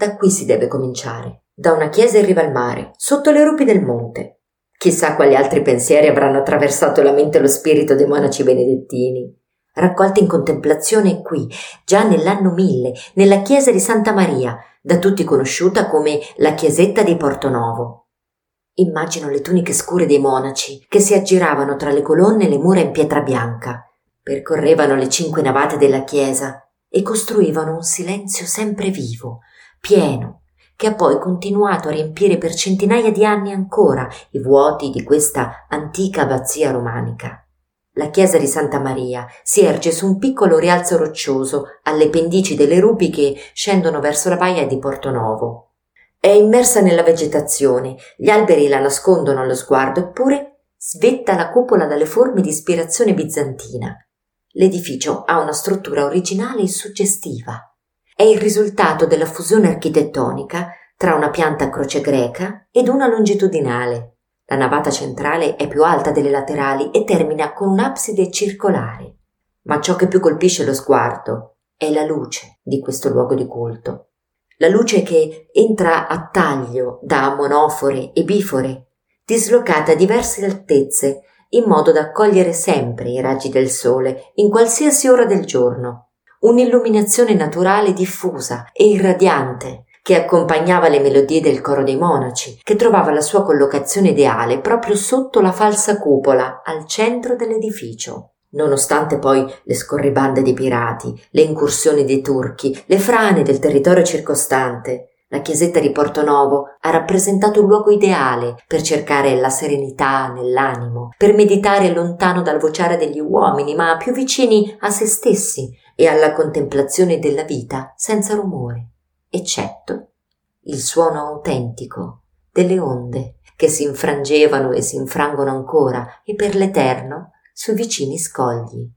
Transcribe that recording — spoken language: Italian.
Da qui si deve cominciare, da una chiesa in riva al mare, sotto le rupi del monte. Chissà quali altri pensieri avranno attraversato la mente e lo spirito dei monaci benedettini. Raccolti in contemplazione qui, già nell'anno mille, nella chiesa di Santa Maria, da tutti conosciuta come la chiesetta di Portonovo. Immagino le tuniche scure dei monaci che si aggiravano tra le colonne e le mura in pietra bianca, percorrevano le cinque navate della chiesa e costruivano un silenzio sempre vivo, pieno, che ha poi continuato a riempire per centinaia di anni ancora i vuoti di questa antica abbazia romanica. La chiesa di Santa Maria si erge su un piccolo rialzo roccioso alle pendici delle rupi che scendono verso la baia di Portonovo. È immersa nella vegetazione, gli alberi la nascondono allo sguardo, eppure svetta la cupola dalle forme di ispirazione bizantina. L'edificio ha una struttura originale e suggestiva è il risultato della fusione architettonica tra una pianta a croce greca ed una longitudinale. La navata centrale è più alta delle laterali e termina con un'abside circolare. Ma ciò che più colpisce lo sguardo è la luce di questo luogo di culto. La luce che entra a taglio da monofore e bifore, dislocata a diverse altezze, in modo da accogliere sempre i raggi del sole in qualsiasi ora del giorno un'illuminazione naturale diffusa e irradiante che accompagnava le melodie del coro dei monaci, che trovava la sua collocazione ideale proprio sotto la falsa cupola, al centro dell'edificio. Nonostante poi le scorribande dei pirati, le incursioni dei turchi, le frane del territorio circostante, la chiesetta di Portonovo ha rappresentato un luogo ideale per cercare la serenità nell'animo, per meditare lontano dal vociare degli uomini, ma più vicini a se stessi e alla contemplazione della vita senza rumore, eccetto il suono autentico delle onde che si infrangevano e si infrangono ancora e per l'eterno sui vicini scogli.